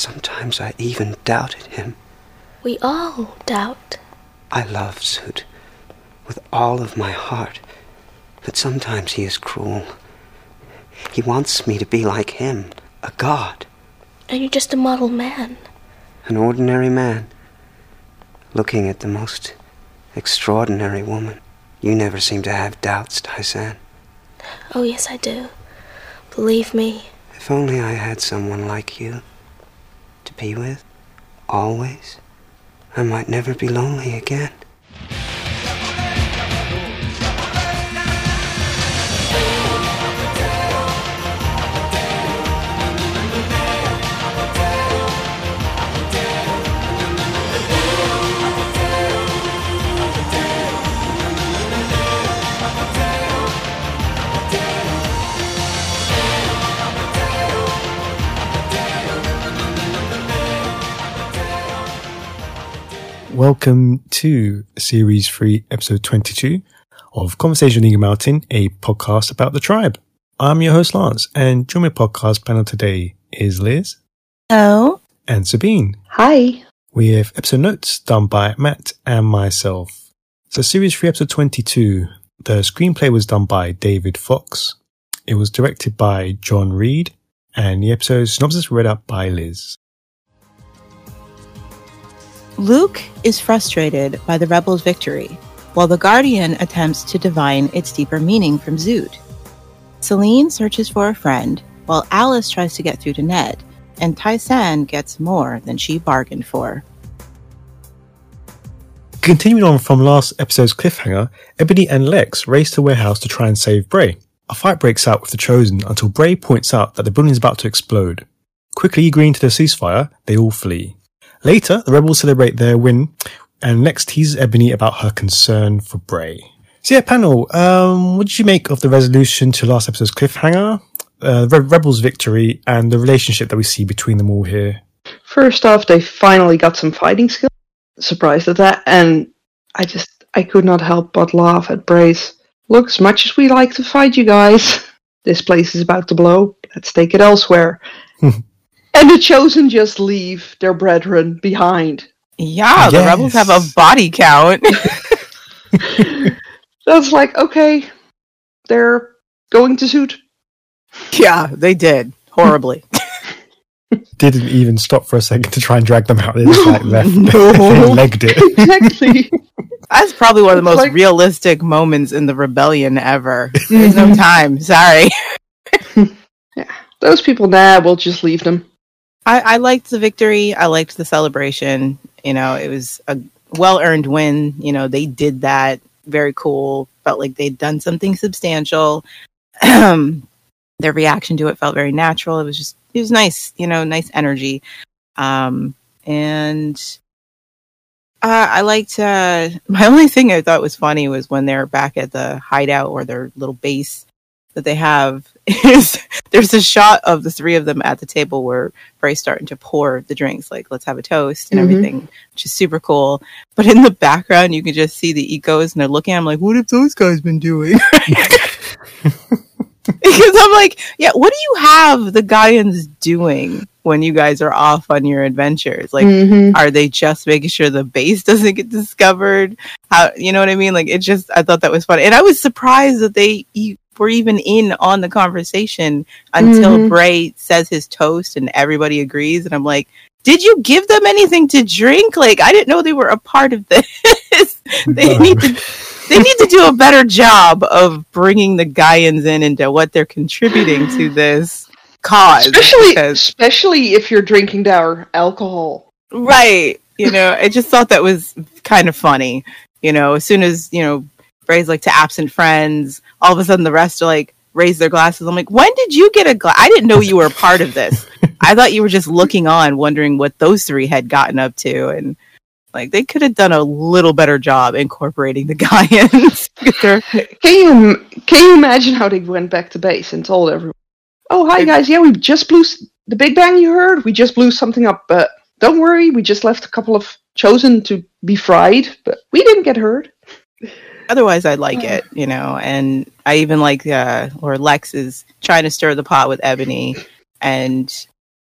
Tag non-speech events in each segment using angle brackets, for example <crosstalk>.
Sometimes I even doubted him. We all doubt. I love Zoot with all of my heart, but sometimes he is cruel. He wants me to be like him, a god, And you're just a model man. an ordinary man, looking at the most extraordinary woman. You never seem to have doubts, Tai-San. Oh, yes, I do. Believe me. If only I had someone like you be with, always, I might never be lonely again. Welcome to Series 3, Episode 22 of Conversation with Eagle Mountain, a podcast about the tribe. I'm your host, Lance, and joining my podcast panel today is Liz Oh, and Sabine. hi. We have episode notes done by Matt and myself. So, Series 3, Episode 22, the screenplay was done by David Fox. It was directed by John Reed, and the episode synopsis read up by Liz. Luke is frustrated by the rebels' victory, while the Guardian attempts to divine its deeper meaning from Zoot. Salene searches for a friend, while Alice tries to get through to Ned, and Tai-San gets more than she bargained for. Continuing on from last episode's cliffhanger, Ebony and Lex race to warehouse to try and save Bray. A fight breaks out with the Chosen until Bray points out that the building is about to explode. Quickly agreeing to the ceasefire, they all flee. Later, the rebels celebrate their win, and Lex teases Ebony about her concern for Bray. So yeah, panel, um, what did you make of the resolution to last episode's cliffhanger, uh, Re- Rebels' victory, and the relationship that we see between them all here? First off, they finally got some fighting skills. Surprised at that, and I just I could not help but laugh at Bray's. Look, as much as we like to fight you guys, <laughs> this place is about to blow. Let's take it elsewhere. <laughs> and the chosen just leave their brethren behind. Yeah, the rebels have a body count. <laughs> That's like okay, they're going to Zoot. yeah, they did. Horribly. <laughs> Didn't even stop for a second to try and drag them out. They just like left, <laughs> No. they legged it. Exactly. That's probably one of the most Like- realistic moments in the rebellion ever. There's no time. Sorry. yeah. Those people, nah, we'll just leave them. I, I liked the victory. I liked the celebration. You know, it was a well earned win. You know, they did that. Very cool. Felt like they'd done something substantial. <clears throat> Their reaction to it felt very natural. It was just, it was nice. You know, nice energy. Um, and uh, I liked. Uh, <laughs> my only thing I thought was funny was when they're back at the hideout or their little base that they have. Is <laughs> there's a shot of the three of them at the table where Bray's starting to pour the drinks, like let's have a toast and Mhm. everything, which is super cool. But in the background, you can just see the ecos, and they're looking. I'm like, what have those guys been doing? <laughs> <laughs> because I'm like, yeah, what do you have the Gaians doing when you guys are off on your adventures? Like, Mhm. are they just making sure the base doesn't get discovered? How you know what I mean? Like, it just I thought that was funny, and I was surprised that they e- were even in on the conversation until Mhm. Bray says his toast and everybody agrees, and I'm like. Did you give them anything to drink? Like I didn't know they were a part of <laughs> this. they need to they need to do a better job of bringing the Gaians in into what they're contributing to <sighs> this cause. Especially, because- especially if you're drinking their alcohol. right. You know, I just thought that was kind of funny. You know, as soon as you know Bray's like to absent friends, all of a sudden the rest are like raise their glasses. I'm like, when did you get a glass? I didn't know you were a part of this. <laughs> I thought you were just looking on, wondering what those three had gotten up to, and like they could have done a little better job incorporating the Gaians. <laughs> They're- Can you can you imagine how they went back to base and told everyone, "Oh, hi guys, yeah, we just blew s- the Big Bang. You heard? We just blew something up, but don't worry, we just left a couple of chosen to be fried, but we didn't get hurt." <laughs> otherwise I'd like it, you know. And I even like uh or Lex is trying to stir the pot with Ebony and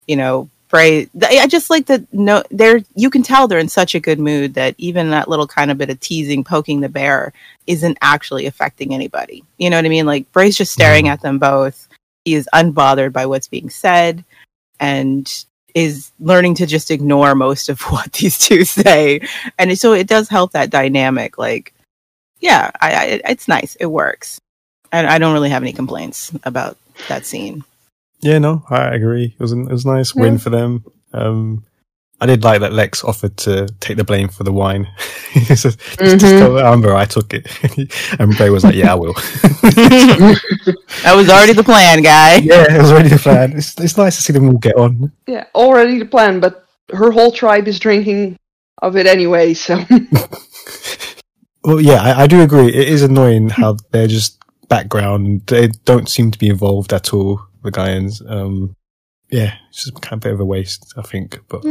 you know, Bray. I just like that. No, they're you can tell they're in such a good mood that even that little kind of bit of teasing, poking the bear, isn't actually affecting anybody. You know what I mean? Like Bray's just staring at them both. He is unbothered by what's being said, and is learning to just ignore most of <laughs> what these two say. And so it does help that dynamic. Like, yeah, I, I it's nice. It works. And I don't really have any complaints about that scene. Yeah, no, I agree. It was a, it was a nice win for them. Um, I did like that Lex offered to take the blame for the wine. <laughs> he said, just, just tell Amber I took it. <laughs> and Bray was like, yeah, I will. <laughs> That was already the plan, guy. yeah, it was already the plan. It's, it's nice to see them all get on. Yeah, already the plan, but her whole tribe is drinking of it anyway, so. Well, yeah, I, I do agree. It is annoying how they're just background. They don't seem to be involved at all, the Gaians. Um, yeah, it's just kind of a bit of a waste, I think. But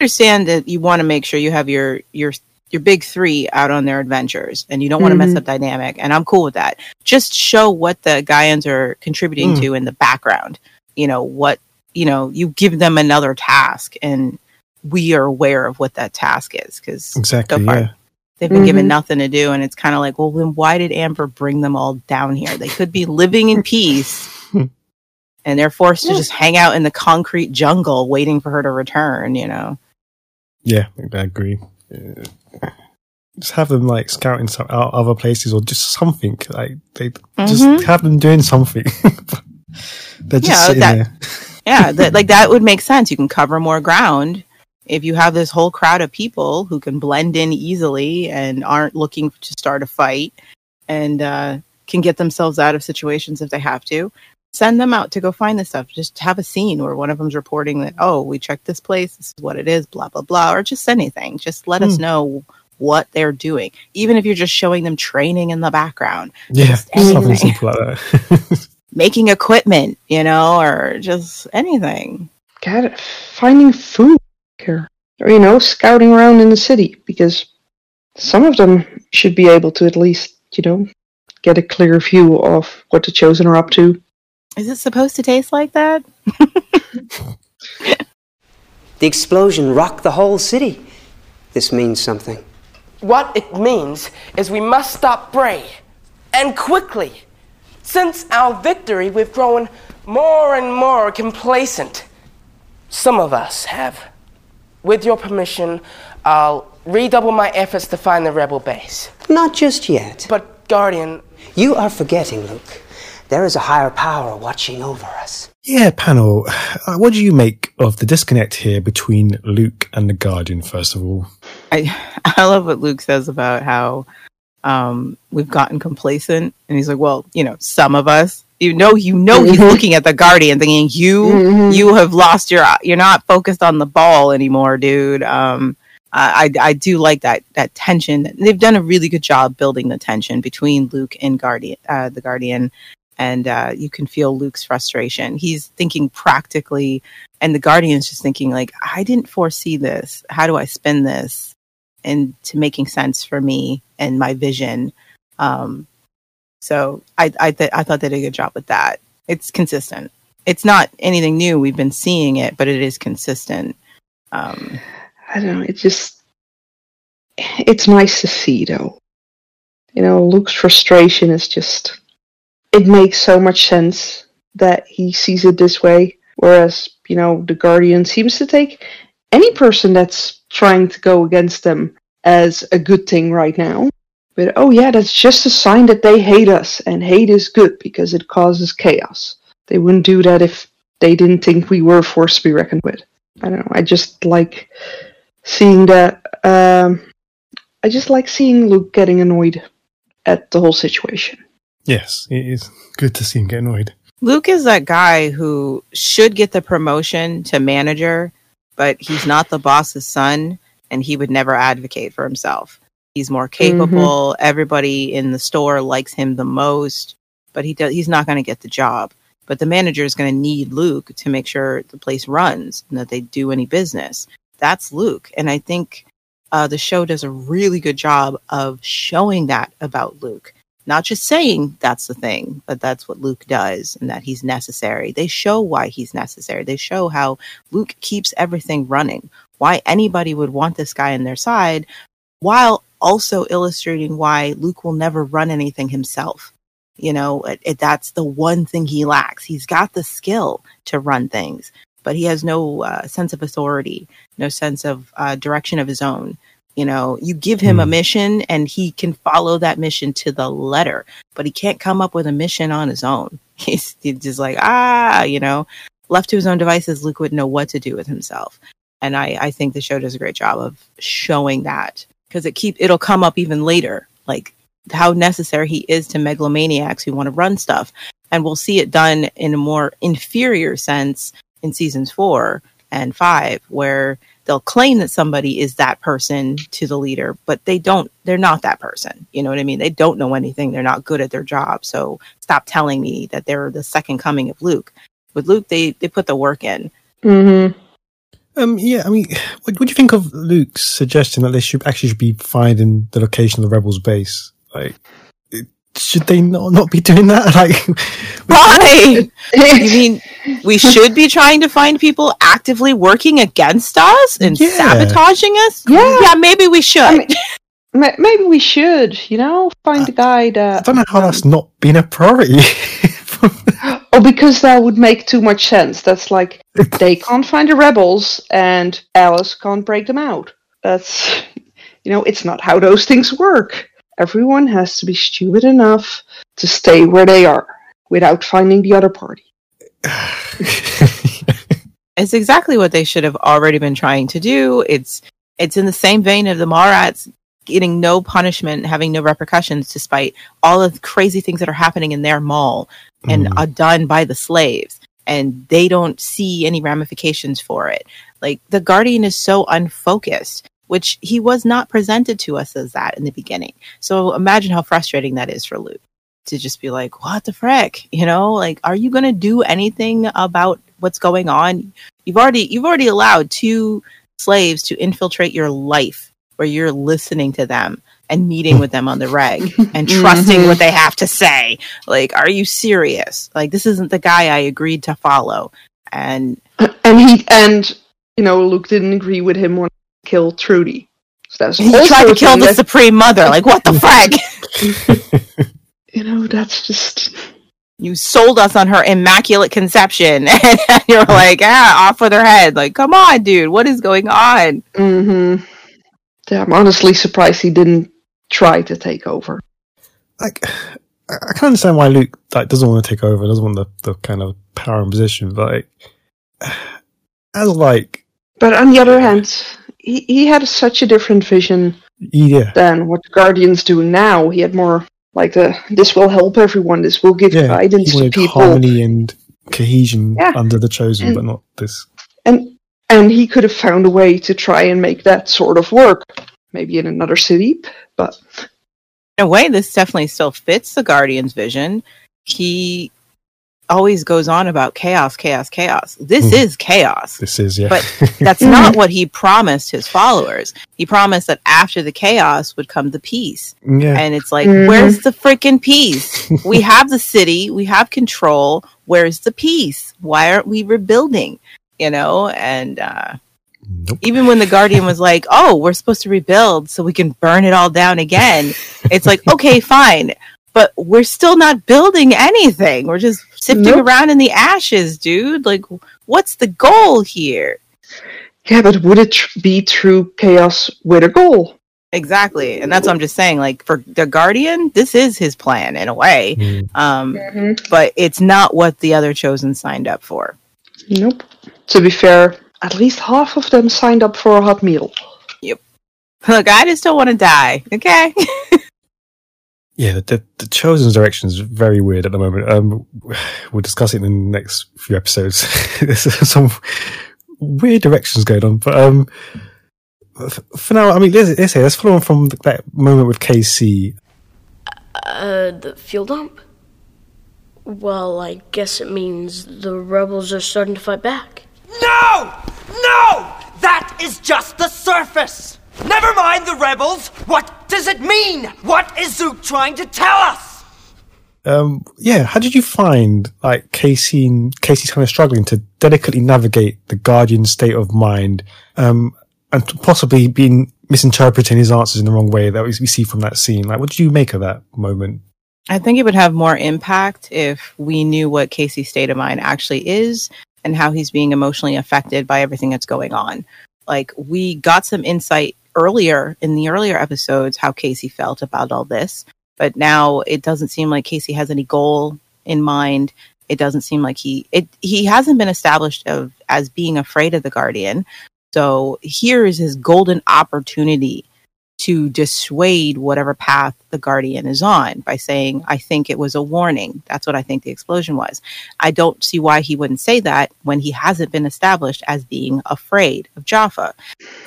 understand that you want to make sure you have your your your big three out on their adventures and you don't want to mess Mhm. up dynamic and i'm cool with that just show what the Gaians are contributing Mm. to in the background you know what you know you give them another task and we are aware of what that task is because exactly, So far. yeah. They've been given Mhm. nothing to do and it's kind of like well then why did amber bring them all down here they could be living in peace <laughs> and they're forced to just hang out in the concrete jungle waiting for her to return you know Yeah, I agree. Uh, just have them like scouting some other places or just something. Like they just Mhm. have them doing something. <laughs> They're just Yeah, sitting that- there. yeah that like <laughs> that would make sense you can cover more ground if you have this whole crowd of people who can blend in easily and aren't looking to start a fight and uh, can get themselves out of situations if they have to send them out to go find this stuff. Just have a scene where one of them's reporting that oh we checked this place this is what it is blah blah blah or just anything. Just let us Hmm. know what they're doing. Even if you're just showing them training in the background. Yeah, something simple like that. <laughs> making equipment you know or just anything. God, finding food here. Or, you know, scouting around in the city, because some of them should be able to at least, you know, get a clear view of what the Chosen are up to. Is it supposed to taste like that? <laughs> The explosion rocked the whole city. This means something. What it means is we must stop Bray, and quickly. Since our victory, we've grown more and more complacent. Some of us have. With your permission, I'll redouble my efforts to find the rebel base. Not just yet. But, Guardian, You are forgetting, Luke. There is a higher power watching over us. yeah, panel. Uh, what do you make of the disconnect here between Luke and the Guardian? First of all, I <laughs> I love what Luke says about how um, we've gotten complacent, and he's like, "Well, you know, some of us." You know, you know, he's Mhm. looking at the Guardian, thinking, "You, Mhm. you have lost your, you're not focused on the ball anymore, dude." Um, I, I I do like that that tension. They've done a really good job building the tension between Luke and Guardian, uh, the Guardian, and uh, you can feel Luke's frustration. He's thinking practically, and the Guardian's just thinking like, "I didn't foresee this. How do I spin this?" into making sense for me and my vision. Um, so I I, th- I thought they did a good job with that. It's consistent. It's not anything new. We've been seeing it, but it is consistent. Um, I don't know, it just. It's nice to see, though. You know, Luke's frustration is just. It makes so much sense that he sees it this way, whereas, you know, the Guardian seems to take any person that's trying to go against them as a good thing right now. But oh, yeah, that's just a sign that they hate us, and hate is good because it causes chaos. They wouldn't do that if they didn't think we were a force to be reckoned with. I don't know. I just like seeing that. Um, I just like seeing Luke getting annoyed at the whole situation. yes, it is good to see him get annoyed. Luke is that guy who should get the promotion to manager, but he's not the boss's son, and he would never advocate for himself. He's more capable. Everybody in the store likes him the most, but he does. He's not going to get the job. But the manager is going to need Luke to make sure the place runs and that they do any business. That's Luke, and I think uh, the show does a really good job of showing that about Luke. not just saying that's the thing, but that's what Luke does and that he's necessary. They show why he's necessary. They show how Luke keeps everything running, why anybody would want this guy on their side, while also illustrating why Luke will never run anything himself. You know, it, it, that's the one thing he lacks. He's got the skill to run things, but he has no uh, sense of authority, no sense of uh, direction of his own. You know, you give him mm. a hmm. mission and he can follow that mission to the letter, but he can't come up with a mission on his own. <laughs> He's, he's just like, ah, you know, left to his own devices, Luke wouldn't know what to do with himself. And I, I think the show does a great job of showing that because it keep it'll come up even later, like how necessary he is to megalomaniacs who want to run stuff. And we'll see it done in a more inferior sense in seasons four and five, where they'll claim that somebody is that person to the leader, but they don't, they're not that person. You know what I mean? They don't know anything. They're not good at their job. So stop telling me that they're the second coming of Luke. With Luke, they, they put the work in. Mm-hmm. Um, yeah, I mean, what, what do you think of Luke's suggestion that they should actually should be finding the location of the rebels' base? Like, should they not, not be doing that? <laughs> Like, why? <laughs> you mean we should be trying to find people actively working against us and yeah. sabotaging us? Yeah, yeah, maybe we should. I mean, maybe we should. You know, find a guy that. I don't know how um, that's not been a priority. <laughs> oh, because that would make too much sense. That's like they <laughs> can't find the rebels, and Alice can't break them out. That's you know, it's not how those things work. Everyone has to be stupid enough to stay where they are without finding the other party. <laughs> it's exactly what they should have already been trying to do. It's it's in the same vein of the Mall Rats getting no punishment, having no repercussions, despite all of the crazy things that are happening in their mall and mm. are done by the slaves, and they don't see any ramifications for it. Like the Guardian is so unfocused which he was not presented to us as that in the beginning. So imagine how frustrating that is for Luke to just be like, what the frick? You know, like, are you going to do anything about what's going on? You've already, you've already allowed two slaves to infiltrate your life where you're listening to them and meeting with them on the reg <laughs> and trusting what they have to say. Like, are you serious? Like, this isn't the guy I agreed to follow. And, <clears throat> and he, and, you know, Luke didn't agree with him when kill Trudy. So that's he tried to kill the that... Supreme Mother. Like, what the frack? <laughs> you know, that's just. You sold us on her immaculate conception, <laughs> and you're like, ah, off with her head. Like, come on, dude, what is going on? Mm-hmm. I'm honestly surprised he didn't try to take over. Like, I can understand why Luke like doesn't want to take over, doesn't want the, the kind of power and position, but like, <sighs> as like. But on the other hand, he, he had such a different vision yeah. than what the Guardians do now. He had more like the this will help everyone, this will give yeah, guidance to people. Harmony and cohesion yeah. under the chosen, and, but not this. And and he could have found a way to try and make that sort of work. Maybe in another city, but in a way this definitely still fits the Guardian's vision. He always goes on about chaos, chaos, chaos. This mm. is chaos. This is, yeah. But <laughs> that's not what he promised his followers. He promised that after the chaos would come the peace. Yeah. And it's like, mm-hmm. where's the freaking peace? <laughs> we have the city, we have control. Where's the peace? Why aren't we rebuilding? You know, and uh, Nope. Even when the Guardian was like, "Oh, we're supposed to rebuild so we can burn it all down again," it's like, <laughs> "Okay, fine but we're still not building anything. We're just sifting nope. around in the ashes, dude. Like, what's the goal here? Yeah, but would it tr- be true chaos with a goal? Exactly, and that's what I'm just saying. Like for the Guardian, this is his plan in a way, mm. um, mm-hmm. but it's not what the other chosen signed up for. Nope. To be fair, at least half of them signed up for a hot meal. Yep. Look, I just don't want to die. Okay. <laughs> Yeah, the, the chosen direction is very weird at the moment. Um, we'll discuss it in the next few episodes. <laughs> There's some weird directions going on, but um, for now, I mean, let's, let's say let's follow on from that moment with KC. Uh, the fuel dump. Well, I guess it means the rebels are starting to fight back. No! No! That is just the surface! Never mind the rebels! What does it mean? What is Zoot trying to tell us? Um, yeah, how did you find like KC KC's kind of struggling to delicately navigate the guardian state of mind, um, and possibly being misinterpreting his answers in the wrong way that we see from that scene? Like, what did you make of that moment? I think it would have more impact if we knew what KC's state of mind actually is and how he's being emotionally affected by everything that's going on. Like, we got some insight earlier in the earlier episodes how KC felt about all this, but now it doesn't seem like KC has any goal in mind. It doesn't seem like he it he hasn't been established of as being afraid of the Guardian. So here is his golden opportunity to dissuade whatever path the Guardian is on by saying, I think it was a warning. That's what I think the explosion was. I don't see why he wouldn't say that when he hasn't been established as being afraid of Jaffa.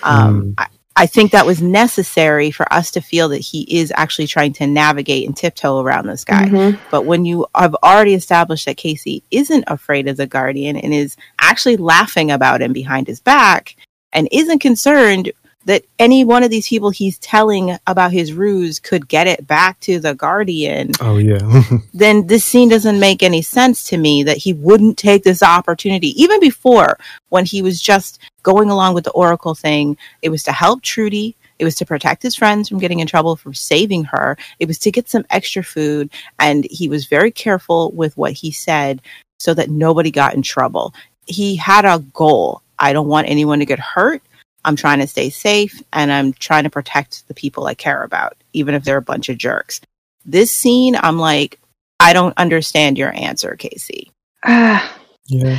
Um, Mm. I, I think that was necessary for us to feel that he is actually trying to navigate and tiptoe around this guy. Mhm. But when you have already established that KC isn't afraid of the Guardian and is actually laughing about him behind his back and isn't concerned that any one of these people he's telling about his ruse could get it back to the Guardian, Oh yeah, <laughs> then this scene doesn't make any sense to me that he wouldn't take this opportunity. Even before, when he was just going along with the Oracle thing, it was to help Trudy. It was to protect his friends from getting in trouble for saving her. It was to get some extra food. And he was very careful with what he said so that nobody got in trouble. He had a goal. I don't want anyone to get hurt. I'm trying to stay safe and I'm trying to protect the people I care about, even if they're a bunch of jerks. This scene, I'm like, I don't understand your answer, KC. <sighs> Ah, yeah.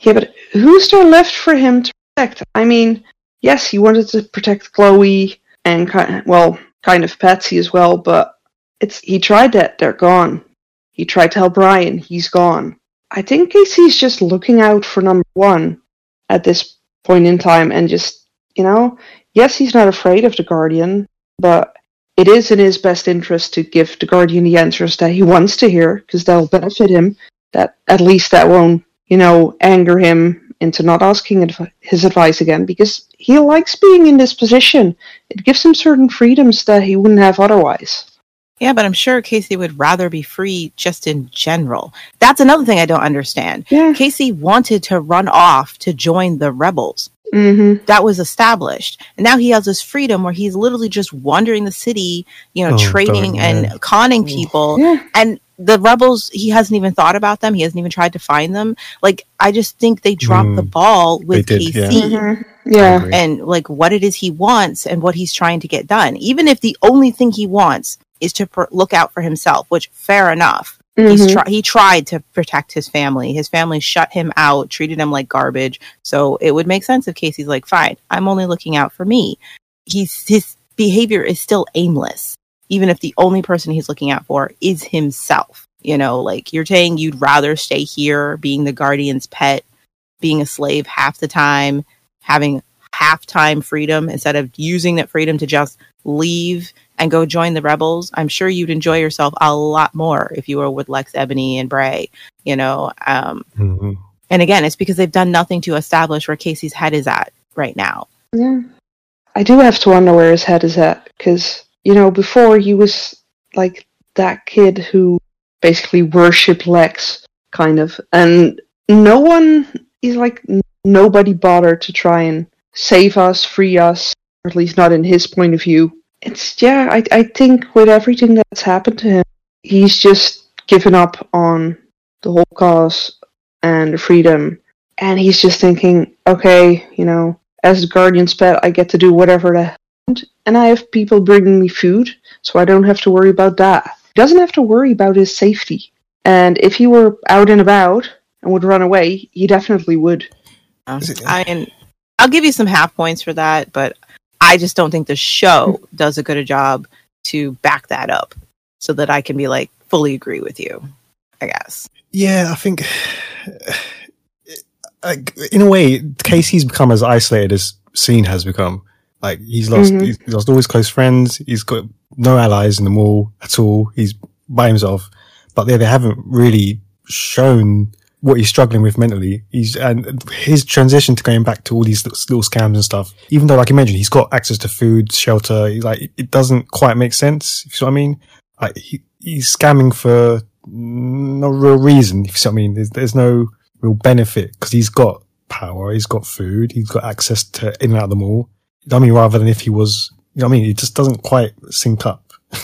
yeah, but who's there left for him to protect? I mean, yes, he wanted to protect Chloe and kind well, kind of Patsy as well, but it's he tried that. They're gone. He tried to help Brian. He's gone. I think KC's just looking out for number one at this point in time, and just you know, yes, he's not afraid of the Guardian, but it is in his best interest to give the Guardian the answers that he wants to hear because that'll benefit him. That at least that won't, you know, anger him into not asking adv- his advice again because he likes being in this position. It gives him certain freedoms that he wouldn't have otherwise. Yeah, but I'm sure KC would rather be free just in general. That's another thing I don't understand. Yeah. KC wanted to run off to join the rebels. Mm-hmm. That was established. And now he has this freedom where he's literally just wandering the city, you know, Oh, trading and yeah. conning people. Yeah. And the rebels, he hasn't even thought about them. He hasn't even tried to find them. Like, I just think they dropped Mm. the ball with They did, yeah. KC Mm-hmm. Yeah. and like what it is he wants and what he's trying to get done. Even if the only thing he wants is to pr- look out for himself, which fair enough. He's Mhm. try- he tried to protect his family. His family shut him out, treated him like garbage. So it would make sense if KC's like, "Fine, I'm only looking out for me." He's his behavior is still aimless, even if the only person he's looking out for is himself. You know, like you're saying you'd rather stay here being the guardian's pet, being a slave half the time, having half time freedom instead of using that freedom to just leave and go join the rebels. I'm sure you'd enjoy yourself a lot more if you were with Lex Ebony and Bray, you know. Um, Mhm. and again, it's because they've done nothing to establish where KC's head is at right now. Yeah. I do have to wonder where his head is at because, you know, before he was like that kid who basically worshipped Lex, kind of. And no one, he's like, nobody bothered to try and save us, free us, or at least not in his point of view. It's, yeah, I, I think with everything that's happened to him, he's just given up on the whole cause and the freedom. And he's just thinking, okay, you know, as the guardian's pet, I get to do whatever the hell I want, and I have people bringing me food, so I don't have to worry about that. He doesn't have to worry about his safety. And if he were out and about and would run away, he definitely would. Um, I and I'll give you some half points for that, but I just don't think the show does a good a job to back that up, so that I can be like fully agree with you. I guess. Yeah, I think, <sighs> in a way, KC's become as isolated as Scene has become. Like, he's lost, Mhm. he's lost all his close friends. He's got no allies in the mall at all. He's by himself. But they, they haven't really shown what he's struggling with mentally. He's, and his transition to going back to all these little, scams and stuff, even though, like you mentioned, he's got access to food, shelter, he, like, it, doesn't quite make sense. If you see what I mean? Like, he, he's scamming for no real reason. If you see what I mean, there's, there's no real benefit because he's got power, he's got food, he's got access to in and out of the mall. I mean, rather than if he was, you know what I mean, it just doesn't quite sync up. <laughs>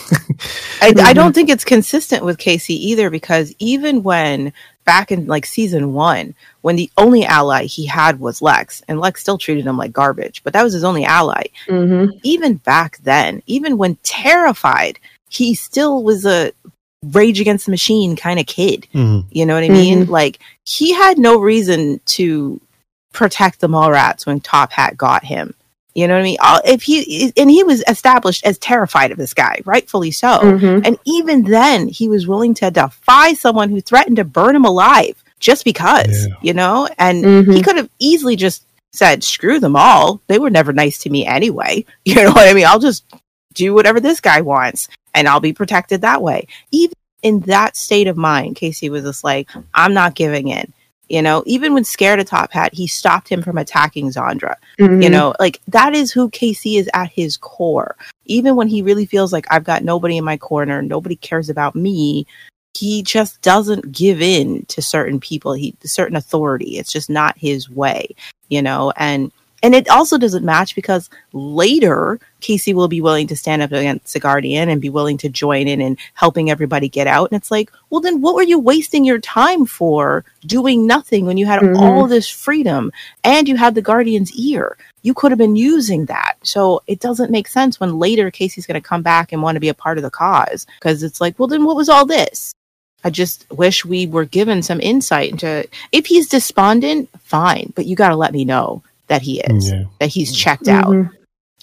I, I <laughs> don't think it's consistent with KC either because even when back in like season one, when the only ally he had was Lex, and Lex still treated him like garbage, but that was his only ally. Mm-hmm. Even back then, even when terrified, he still was a rage against the machine kind of kid. Mhm. You know what I mean? Like he had no reason to protect the mall rats when Top Hat got him. You know what I mean? All- If he and he was established as terrified of this guy, rightfully so. Mhm. And even then, he was willing to defy someone who threatened to burn him alive just because, Yeah. you know? And Mhm. he could have easily just said, screw them all. They were never nice to me anyway. <laughs> You know what I mean? I'll just do whatever this guy wants and I'll be protected that way. Even in that state of mind, KC was just like, I'm not giving in. You know, even when scared of Top Hat, he stopped him from attacking Zandra. Mhm. you know like that is who KC is at his core. Even when he really feels like i've got nobody in my corner nobody cares about me he just doesn't give in to certain people. He certain authority. It's just not his way you know? And and it also doesn't match because later KC will be willing to stand up against the guardian and be willing to join in and helping everybody get out. And it's like well then what were you wasting your time for doing nothing when you had Mhm. all this freedom? And you had the guardian's ear. You could have been using that. So it doesn't make sense when later KC's going to come back and want to be a part of the cause because it's like well then what was all this? I just wish we were given some insight into if he's despondent fine but you got to let me know that he is Yeah. that he's checked out Mhm.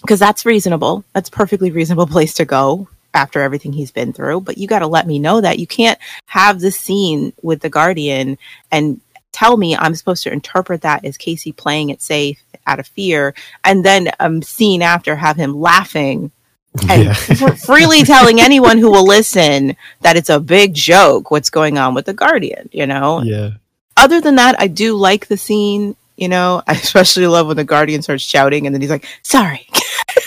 because that's reasonable. That's a perfectly reasonable place to go after everything he's been through. But you got to let me know that you can't have the scene with the Guardian and tell me I'm supposed to interpret that as KC playing it safe out of fear, and then um scene after have him laughing and Yeah. <laughs> freely telling anyone who will listen that it's a big joke what's going on with the Guardian. You know, yeah. other than that, I do like the scene. You know, <laughs> I especially love when the Guardian starts shouting and then he's like, sorry. <laughs>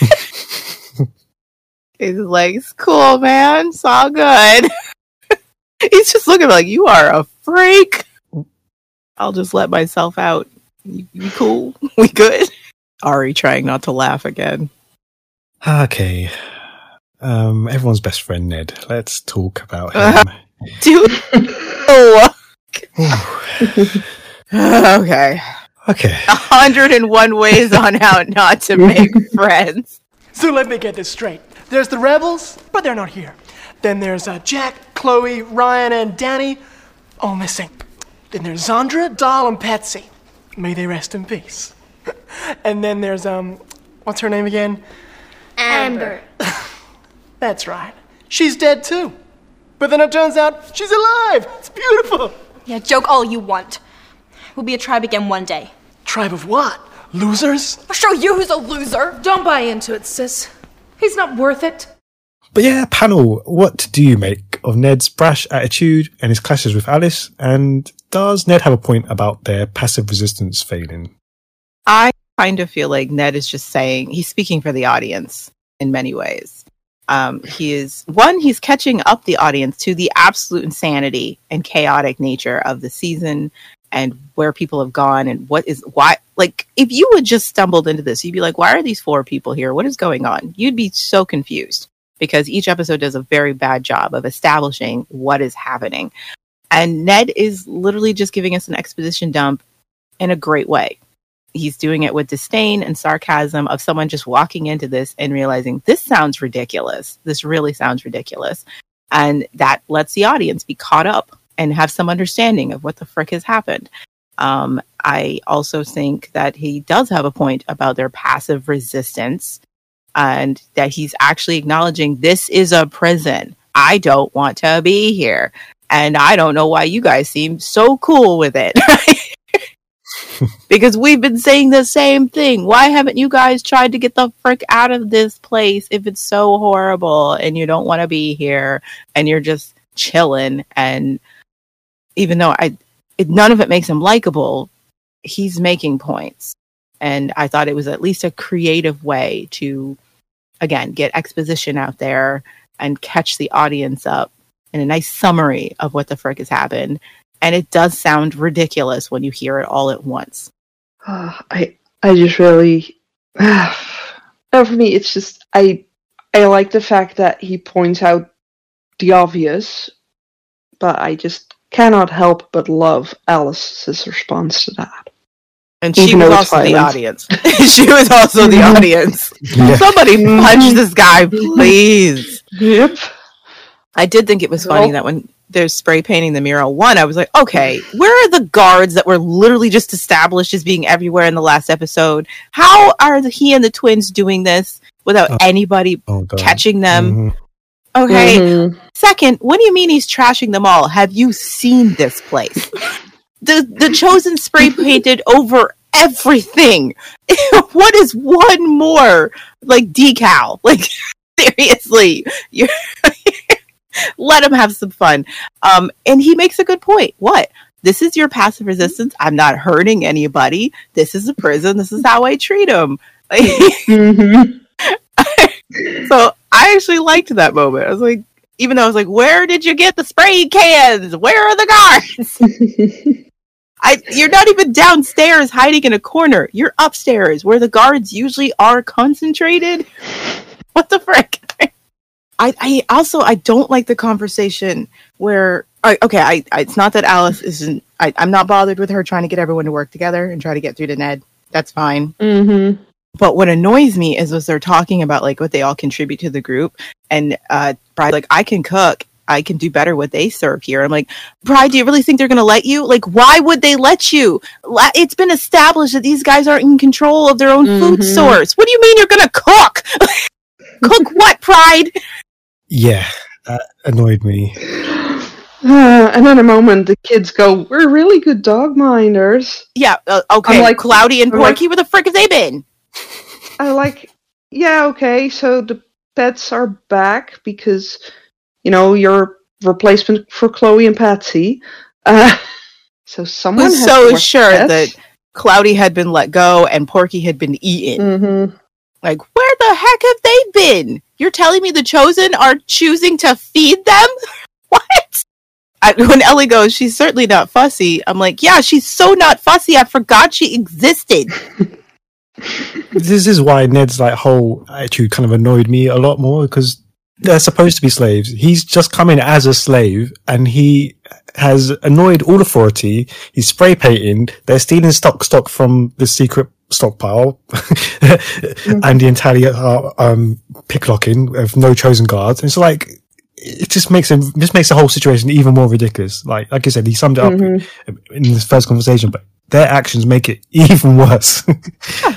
he's like, it's cool, man. It's all good. <laughs> he's just looking like, you are a freak. I'll just let myself out. You, you cool? We good? Ari trying not to laugh again. Okay. Um, everyone's best friend Ned. Let's talk about him. Dude. oh. Okay. Okay. 101 ways on how not to make <laughs> friends. So let me get this straight. There's the rebels, but they're not here. Then there's uh, Jack, Chloe, Ryan, and Danny, all missing. Then there's Zandra, Dal, and Patsy. May they rest in peace. <laughs> and then there's um, what's her name again? Amber. <laughs> That's right. She's dead too. But then it turns out she's alive. It's beautiful. Yeah, joke all you want. We'll be a tribe again one day. Tribe of what? Losers? I'll show you who's a loser. Don't buy into it, sis. He's not worth it. But yeah, panel, what do you make of Ned's brash attitude and his clashes with Alice? And does Ned have a point about their passive resistance failing? I kind of feel like Ned is just saying he's speaking for the audience in many ways. Um, he is one, he's catching up the audience to the absolute insanity and chaotic nature of the season and where people have gone and what is why. Like, if you had just stumbled into this, you'd be like, why are these four people here? What is going on? You'd be so confused because each episode does a very bad job of establishing what is happening. And Ned is literally just giving us an exposition dump in a great way he's doing it with disdain and sarcasm of someone just walking into this and realizing this sounds ridiculous. This really sounds ridiculous. And that lets the audience be caught up and have some understanding of what the frick has happened. Um, I also think that he does have a point about their passive resistance and that he's actually acknowledging this is a prison. I don't want to be here. And I don't know why you guys seem so cool with it. <laughs> because we've been saying the same thing. Why haven't you guys tried to get the frick out of this place if it's so horrible and you don't want to be here and you're just chilling? And even though I, it, none of it makes him likable, he's making points. And I thought it was at least a creative way to, again, get exposition out there and catch the audience up in a nice summary of what the frick has happened. And it does sound ridiculous when you hear it all at once. <sighs> I I just really <sighs> for me it's just I I like the fact that he points out the obvious, but I just cannot help but love Alice's response to that. And she was though it's also the audience. <laughs> she was also the Mhm. audience. Yeah. Somebody punch this guy, <laughs> please. Yep. I did think it was funny Well- that when they're spray painting the mural one, I was like, okay, where are the guards that were literally just established as being everywhere in the last episode? How are the, he and the twins doing this without Oh. anybody Oh, catching them? Mhm. Okay. Mhm. Second, what do you mean he's trashing them all? Have you seen this place? The the chosen spray <laughs> painted over everything. <laughs> what is one more like decal? <laughs> Like seriously, you let him have some fun. Um, and he makes a good point. What? This is your passive resistance. I'm not hurting anybody. This is a prison. This is how I treat them. Mhm. So I actually liked that moment. I was like, even though I was like, where did you get the spray cans? Where are the guards? <laughs> I you're not even downstairs hiding in a corner. You're upstairs where the guards usually are concentrated. <laughs> What the frick? I, I also I don't like the conversation where I, okay I, I it's not that Alice isn't I, I'm not bothered with her trying to get everyone to work together and try to get through to Ned. That's fine. Mhm. But what annoys me is as they're talking about like what they all contribute to the group, and uh, Bride like I can cook, I can do better what they serve here. I'm like, Bride, do you really think they're going to let you? Like, why would they let you? It's been established that these guys aren't in control of their own food Mhm. source. What do you mean you're going to cook? <laughs> cook <laughs> what, Pride? Yeah, that annoyed me. Uh, <sighs> and in a moment, the kids go, "We're really good dog minders." Yeah, uh, okay. I'm like- Cloudy and I'm like- Porky, where the frick have they been? I like, yeah, okay. So the pets are back because, you know, your replacement for Chloe and Patsy. Uh, <laughs> so someone was so sure pets. that Cloudy had been let go and Porky had been eaten. Mhm. Like, where the heck have they been? You're telling me the chosen are choosing to feed them? <laughs> what? I, when Ellie goes, she's certainly not fussy. I'm like, yeah, she's so not fussy. I forgot she existed. <laughs> This is why Ned's like whole attitude kind of annoyed me a lot more because they're supposed to be slaves. He's just come in as a slave and he has annoyed all authority. He's spray painting. They're stealing stock stock from the secret stockpile <laughs> and the entire uh, um, picklocking of no chosen guards. And it's like it just makes him just makes the whole situation even more ridiculous. Like like I said, he summed it up in this first conversation, but their actions make it <laughs> even worse.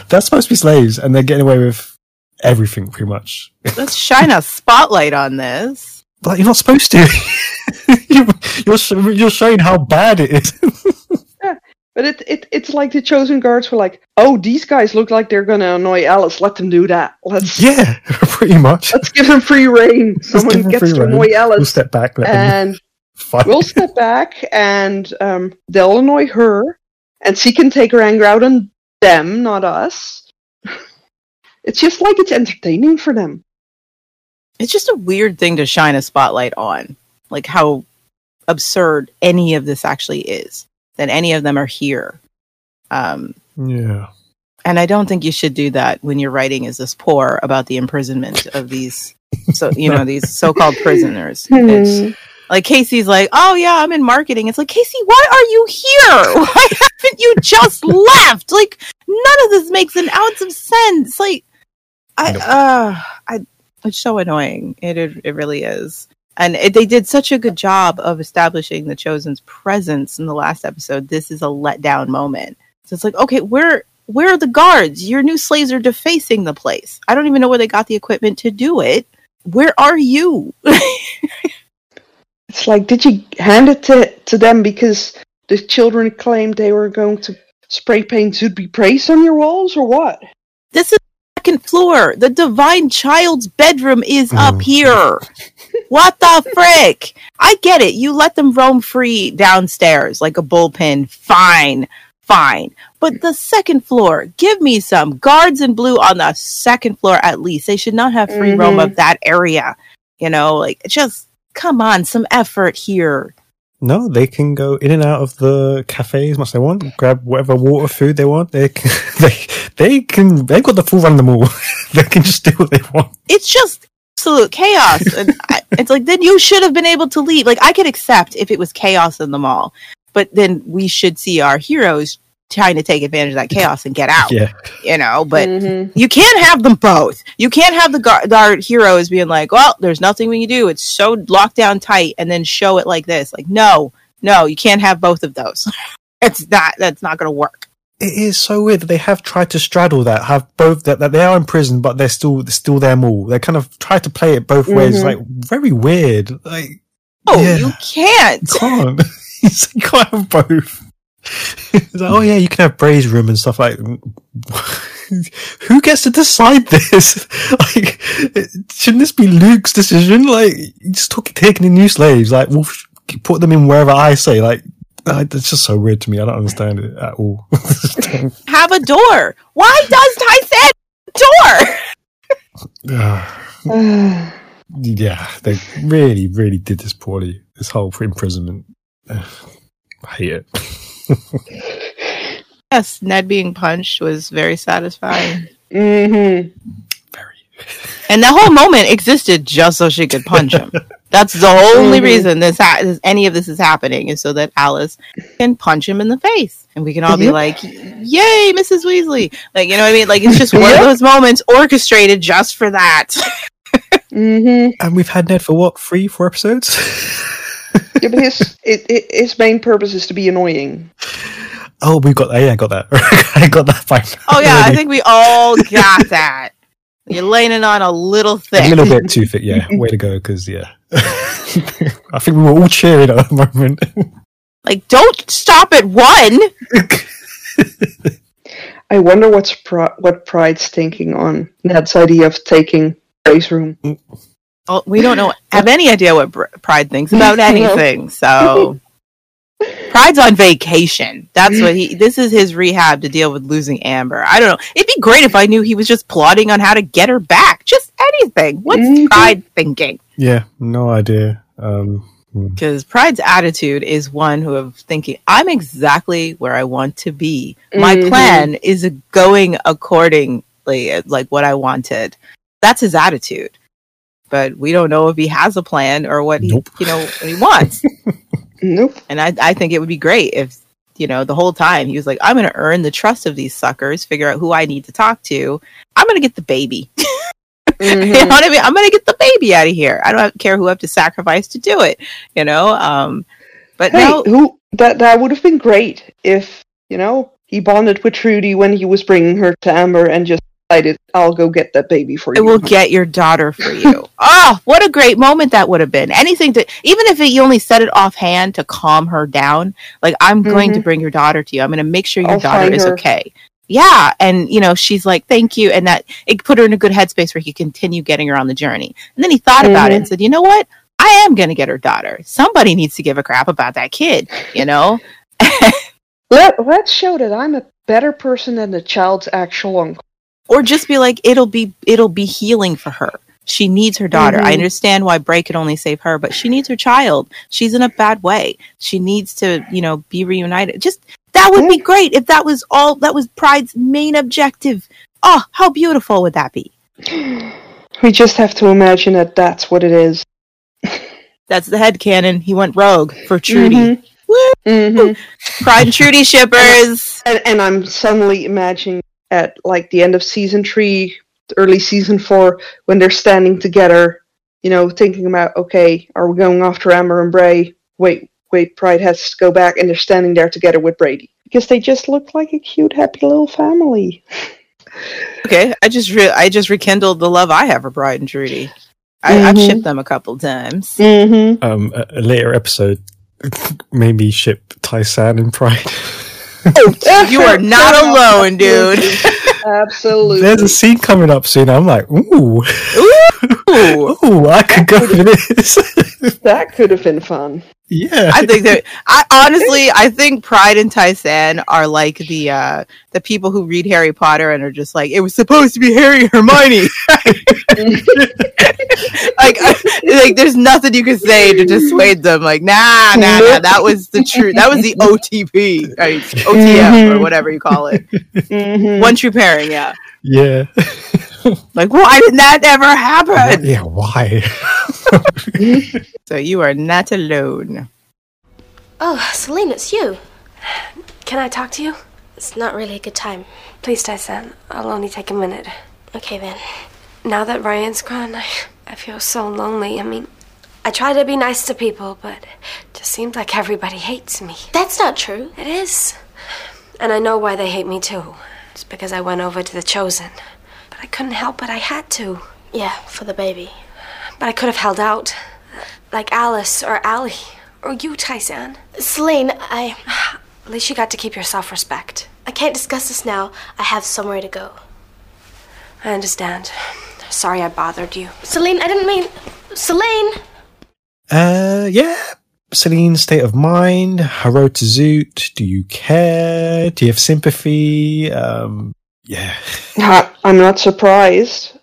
they're supposed to be slaves and they're getting away with everything pretty much. Let's shine a spotlight on this. Like you're not supposed to. you, <laughs> you're you're showing how bad it is. <laughs> But it, it it's like the chosen guards were like, "Oh, these guys look like they're gonna annoy Alice. Let them do that. Let's yeah, pretty much. let's give them free reign. Someone gets to rein. annoy We'll step back. Let them and we'll step back, and um, they'll annoy her, and she can take her anger out on them, not us. <laughs> It's just like it's entertaining for them. It's just a weird thing to shine a spotlight on. Like how absurd any of this actually is. That any of them are here. Um, yeah. and I don't think you should do that when your writing is this poor about the imprisonment of these so you know, these so called prisoners. <laughs> It's like KC's like, Oh yeah, I'm in marketing. It's like, KC, why are you here? <laughs> Why haven't you just left? Like none of this makes an ounce of sense. Like I Nope. uh I it's so annoying. It it, it really is. And it, they did such a good job of establishing the chosen's presence in the last episode. This is a letdown moment. So it's like, okay, where where are the guards? Your new slaves are defacing the place. I don't even know where they got the equipment to do it. Where are you? <laughs> It's like, did you hand it to, to them because the children claimed they were going to spray paint should be praised on your walls, or what? This is the second floor. The divine child's bedroom is Oh. up here. <laughs> what the frick? I get it. You let them roam free downstairs like a bullpen. Fine. Fine. But the second floor, give me some guards in blue on the second floor at least. They should not have free roam Mhm. of that area. You know, like just come on, some effort here. No, they can go in and out of the cafe as much as they want, grab whatever water, food they want. They can, <laughs> they, they can, they've got the full run of them all. <laughs> they can just do what they want. It's just absolute chaos. <laughs> and I, it's like, then you should have been able to leave. Like, I could accept if it was chaos in the mall, but then we should see our heroes trying to take advantage of that chaos and get out. <laughs> Yeah. You know, but Mm-hmm. you can't have them both. You can't have the guard, our heroes being like, well, there's nothing we can do. It's so locked down tight and then show it like this. Like, no, no, you can't have both of those. <laughs> it's not, that's not going to work. It is so weird that they have tried to straddle that, have both that, that they are in prison, but they're still they're still them all. They kind of try to play it both ways, Mhm. like very weird. Like Oh, Yeah. you can't. you can't, It's <laughs> like, you can't have both. <laughs> It's like, oh yeah, you can have Bray's room and stuff like. <laughs> Who gets to decide this? <laughs> like, shouldn't this be Luke's decision? Like, just took, taking in new slaves, like, we'll put them in wherever I say. Like, uh, it's just so weird to me. I don't understand it at all. Have a door. Why does Tai-San door? Ah. <sighs> yeah, they really, really did this poorly. This whole imprisonment. <sighs> I hate it. Yes, Ned being punched was very satisfying. Mm-hmm. Very. <laughs> and that whole moment existed just so she could punch him. That's the only Mhm. reason this, ha- this any of this is happening is so that Alice can punch him in the face, and we can all be Yep. like, "Yay, Mrs. Weasley!" Like you know what I mean? Like it's just one of those moments orchestrated just for that. <laughs> Mm-hmm. And we've had Ned for what, three, four episodes? <laughs> Yeah, but his it, it, his main purpose is to be annoying. oh, we got that. Yeah, I got that. <laughs> I got that fine. Oh yeah, I think we all got that. You're laying it on a little thick. a little bit too thick. Yeah, way to go. Because yeah, <laughs> I think we were all cheering at the moment. Like, don't stop at one. <laughs> I wonder what's Pri- what Pride's thinking on Ned's idea of taking Bray's room. Well, we don't know have any idea what Pride thinks about <laughs> anything. So Pride's on vacation. That's what he. This is his rehab to deal with losing Amber. I don't know. It'd be great if I knew he was just plotting on how to get her back. Just anything. What's Mhm. Pride thinking? yeah, no idea. Um, Because Pride's attitude is one who of thinking, I'm exactly where I want to be. My Mhm. plan is going accordingly, like what I wanted. That's his attitude. But we don't know if he has a plan or what he, you know, what he wants. <laughs> Nope. and I, I think it would be great if, you know, the whole time he was like, I'm going to earn the trust of these suckers, figure out who I need to talk to. I'm going to get the baby. <laughs> you know what I mean? I'm gonna get the baby out of here. I don't care who I have to sacrifice to do it. You know. Um, but Hey, no, who that that would have been great if you know he bonded with Trudy when he was bringing her to Amber and just decided, "I'll go get that baby for you. it you." will get your daughter for you. <laughs> oh, what a great moment that would have been. Anything to, even if you only said it offhand to calm her down. Like, I'm going to Mhm. bring your daughter to you. I'm going to make sure your I'll daughter is her. okay. Yeah, and you know she's like, "Thank you," and that it put her in a good headspace where he could continue getting her on the journey. And then he thought about it and said, "You know what? I am going to get her daughter. Somebody needs to give a crap about that kid." You know. <laughs> Let Let's show that I'm a better person than the child's actual uncle. Or just be like it'll be it'll be healing for her. She needs her daughter. I Mhm. understand why bray could only save her but she needs her child. She's in a bad way. She needs to you know be reunited. Just that would be great if that was all that was pride's main objective. Oh how beautiful would that be? <sighs> We just have to imagine that that's what it is. <laughs> that's the head canon he went rogue for trudy. Mhm. Woo! Mhm. pride and trudy <laughs> shippers. And, and I'm suddenly imagining at like the end of season three, early season four, when they're standing together, you know, thinking about, okay, are we going after Amber and Bray? Wait, wait, Pride has to go back, and they're standing there together with Brady because they just look like a cute, happy little family. <laughs> okay i just re- i just rekindled the love i have for pride and trudy I- i've Mhm. shipped them a couple times Mm-hmm. um, a, a later episode <laughs> maybe ship Tai-San and Pride. <laughs> you are not alone dude Absolutely. There's a scene coming up soon. I'm like, ooh, Ooh. <laughs> ooh, I could go for this. <laughs> that could have been fun. Yeah. I think that <laughs> I honestly I think Pride and Tai-San are like the uh the people who read Harry Potter and are just like it was supposed to be Harry and Hermione. <laughs> <laughs> like like there's nothing you can say to dissuade them like nah nah nah mm-hmm. that was the truth that was the OTP right? OTF or mm-hmm. whatever you call it. Mm-hmm. One true pairing, yeah. Yeah. <laughs> Like why did that ever happen? yeah, why? <laughs> So you are not alone. Oh, Salene, it's you. Can I talk to you? It's not really a good time. Please, Tai-San. I'll only take a minute. Okay, then. Now that Ryan's gone, I, I feel so lonely. I mean, I try to be nice to people, but it just seems like everybody hates me. That's not true. It is. And I know why they hate me too. It's because I went over to the Chosen. But I couldn't help it. I had to. Yeah, for the baby. But I could have held out. Like Alice or Ellie. Or you, Tai-San. Salene, I. At least you got to keep your self respect. I can't discuss this now. I have somewhere to go. I understand. Sorry I bothered you. Salene, I didn't mean. Salene! Uh, yeah. Salene's state of mind, her road to Zoot. Do you care? Do you have sympathy? Um, yeah. Ha- I'm not surprised.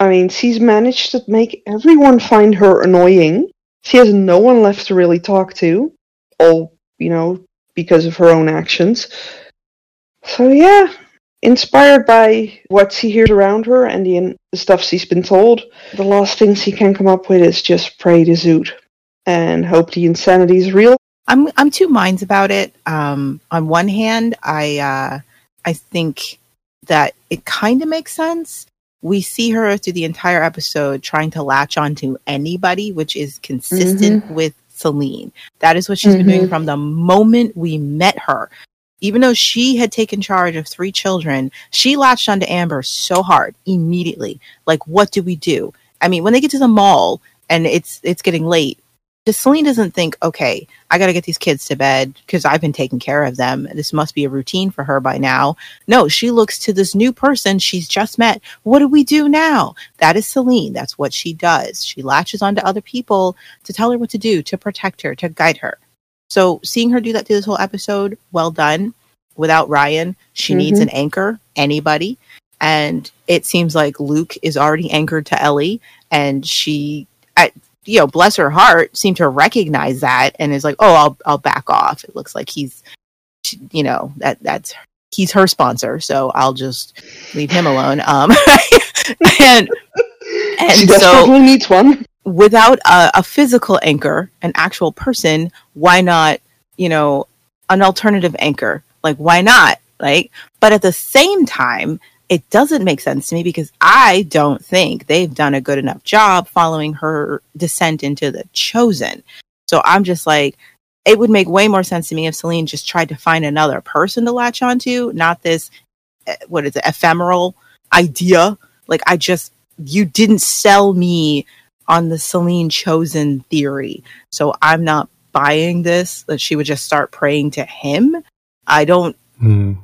I mean, she's managed to make everyone find her annoying. She has no one left to really talk to. All, you know, because of her own actions. So, yeah, inspired by what she hears around her and the, the stuff she's been told, the last thing she can come up with is just pray to Zoot and hope the insanity is real. I'm I'm two minds about it. Um, on one hand, I uh, I think that it kind of makes sense. We see her through the entire episode trying to latch onto anybody, which is consistent with Salene. That is what she's been doing Mhm. from the moment we met her. Even though she had taken charge of three children, she latched onto Amber so hard immediately. Like, what do we do? I mean, when they get to the mall and it's it's getting late, Salene doesn't think, okay, I got to get these kids to bed because I've been taking care of them. This must be a routine for her by now. No, she looks to this new person she's just met. What do we do now? That is Salene. That's what she does. She latches onto other people to tell her what to do, to protect her, to guide her. So seeing her do that through this whole episode, well done. Without Ryan, she needs Mhm. an anchor, anybody. And it seems like Luke is already anchored to Ellie, and she, I, you know, bless her heart, seemed to recognize that and is like, "Oh, I'll I'll back off." It looks like he's, you know, that that's he's her sponsor, so I'll just leave him alone. Um, <laughs> and and she so needs one. without a, a physical anchor, an actual person, why not, you know, an alternative anchor? Like, why not? Like, but at the same time, it doesn't make sense to me because I don't think they've done a good enough job following her descent into the chosen. So I'm just like, it would make way more sense to me if Salene just tried to find another person to latch onto, not this, eh, what is it, ephemeral idea. Like, I just, you didn't sell me on the Salene chosen theory. So I'm not buying this that she would just start praying to him. I don't, Hmm.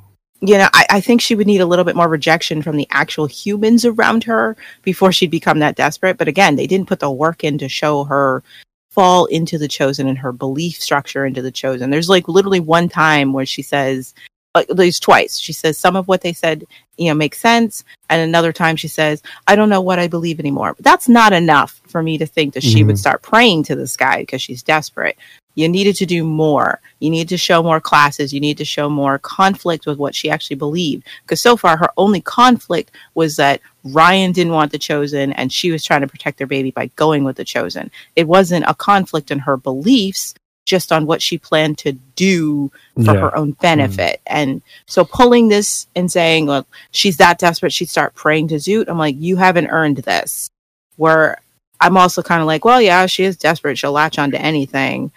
You know, I, I think she would need a little bit more rejection from the actual humans around her before she'd become that desperate. But again, they didn't put the work in to show her fall into the chosen and her belief structure into the chosen. There's like literally one time where she says, at least twice. She says some of what they said, you know, makes sense, and another time she says, "I don't know what I believe anymore." But that's not enough for me to think that she would Mhm. start praying to this guy because she's desperate. You needed to do more. You need to show more classes. You need to show more conflict with what she actually believed. Because so far, her only conflict was that Ryan didn't want the chosen and she was trying to protect their baby by going with the chosen. It wasn't a conflict in her beliefs, just on what she planned to do for Yeah. her own benefit. Mm-hmm. And so pulling this and saying, well, she's that desperate, she'd start praying to Zoot. I'm like, you haven't earned this. Where I'm also kind of like, well, yeah, she is desperate. She'll latch onto anything.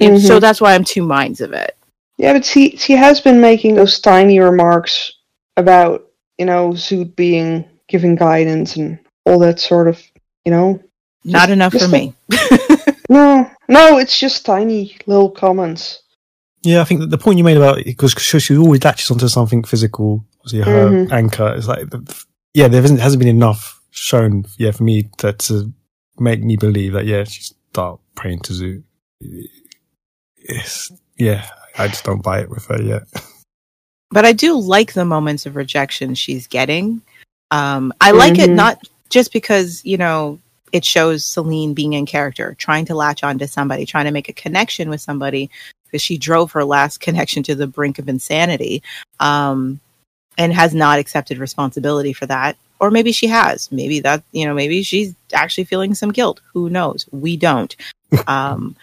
And Mhm. so that's why I'm two minds of it. Yeah, but she she has been making those tiny remarks about you know Zoot being giving guidance and all that sort of you know. Not Just- enough for just me. <laughs> No, no, it's just tiny little comments. Yeah, I think that the point you made about because she, she always latches onto something physical, obviously her Mhm. anchor is like, yeah, there isn't hasn't been enough shown, yeah, for me to, to make me believe that yeah, she start praying to Zoot. It's yeah, I just don't buy it with her yet. but I do like the moments of rejection she's getting. Um, I like it Mhm. not just because you know it shows Salene being in character, trying to latch on to somebody, trying to make a connection with somebody, because she drove her last <laughs> connection to the brink of insanity, um, and has not accepted responsibility for that. Or maybe she has. Maybe that you know, maybe she's actually feeling some guilt. Who knows? We don't. Um,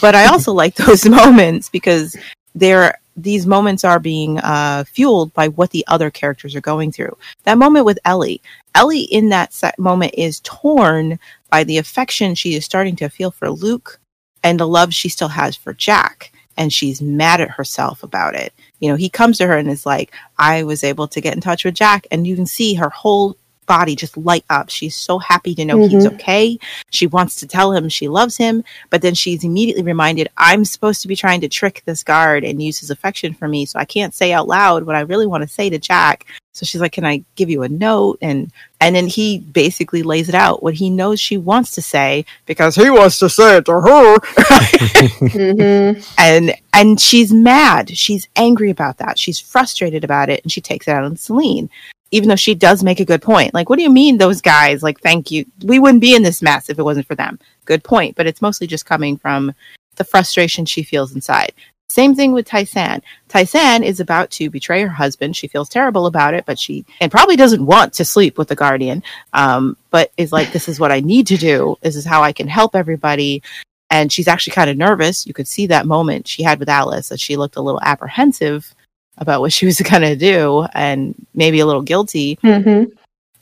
but I also like those <laughs> moments because they're these moments are being uh, fueled by what the other characters are going through. That moment with Ellie, Ellie in that moment is torn by the affection she is starting to feel for Luke and the love she still has for Jack. And she's mad at herself about it. You know, he comes to her and is like, I was able to get in touch with Jack. And you can see her whole body just light up. She's so happy to know he's Mhm. okay. She wants to tell him she loves him, but then she's immediately reminded, I'm supposed to be trying to trick this guard and use his affection for me. So I can't say out loud what I really want to say to Jack. So she's like, Can I give you a note? And and then he basically lays it out what he knows she wants to say because he wants to say it to her. Mm-hmm. <laughs> and and she's mad. She's angry about that. She's frustrated about it, and she takes it out on Salene. Even though she does make a good point. Like, what do you mean those guys? Like, thank you. We wouldn't be in this mess if it wasn't for them. Good point. But it's mostly just coming from the frustration she feels inside. Same thing with Tai-San. Tai-San is about to betray her husband. She feels terrible about it, but she and probably doesn't want to sleep with the guardian. Um, but is like, this is what I need to do. This is how I can help everybody. And she's actually kind of nervous. You could see that moment she had with Alice that she looked a little apprehensive about what she was <laughs> going to do and maybe a little guilty. Mm-hmm.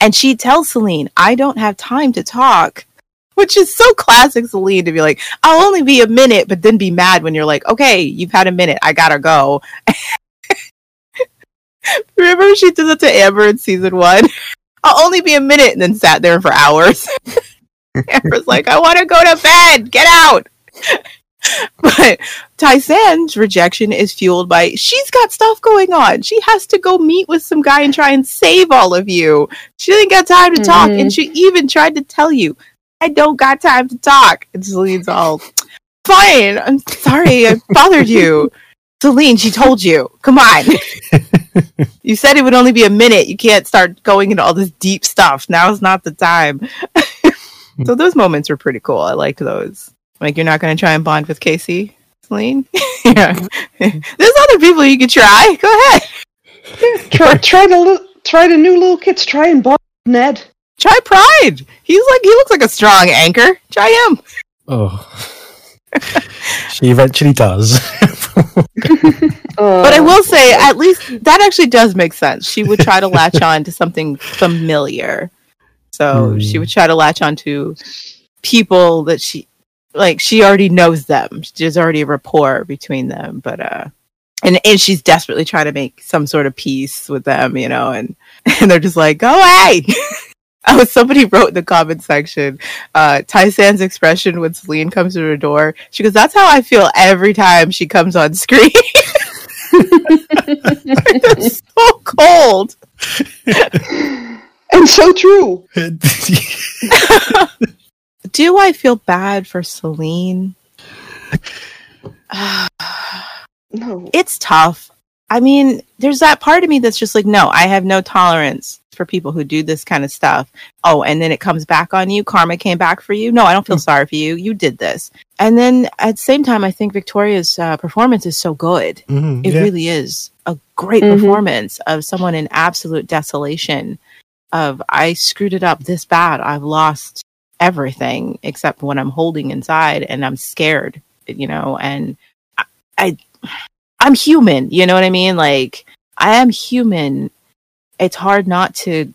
And she tells Salene, I don't have time to talk, which is so classic Salene to be like, I'll only be a minute, but then be mad when you're like, okay, you've had a minute. I gotta go. <laughs> Remember she did that to Amber in season one? <laughs> I'll only be a minute and then sat there for hours. <laughs> Amber's like, I want to go to bed. Get out. but Tai-San's rejection is fueled by she's got stuff going on. She has to go meet with some guy and try and save all of you. She didn't got time to talk, Mhm. and she even tried to tell you, "I don't got time to talk." And Salene's all, "Fine, I'm sorry, I bothered you." <laughs> Salene, she told you. Come on. <laughs> you said it would only be a minute. You can't start going into all this deep stuff. Now's not the time. <laughs> so those moments were pretty cool. I liked those. Like you're not going to try and bond with KC, Salene. yeah. There's other people you could try. Go ahead. Try, try the li- try the new little kids. Try and bond with Ned. Try Pride. He's like he looks like a strong anchor. Try him. Oh, she eventually does. <laughs> But I will say, at least that actually does make sense. She would try to <laughs> latch on to something familiar. So Hmm. she would try to latch on to people that she like she already knows them. There's already a rapport between them. But uh and, and she's desperately trying to make some sort of peace with them, you know, and <laughs> and they're just like, Go away. <laughs> Oh, somebody wrote in the comment section, uh, Tai-San's expression when Salene comes to her door. She goes, That's how I feel every time she comes on screen. <laughs> it's <laughs> so cold. And so true. Do I feel bad for Salene? <sighs> No. It's tough. I mean, there's that part of me that's just like, no, I have no tolerance for people who do this kind of stuff. Oh, and then it comes back on you. Karma came back for you. No, I don't feel sorry for you. You did this. And then at the same time, I think Victoria's uh, performance is so good. Mhm, It yeah. really is a great Mhm. performance of someone in absolute desolation. Of I screwed it up this bad. I've lost everything except what I'm holding inside, and I'm scared. You know, and I, I I'm human. You know what I mean? Like I am human. It's hard not to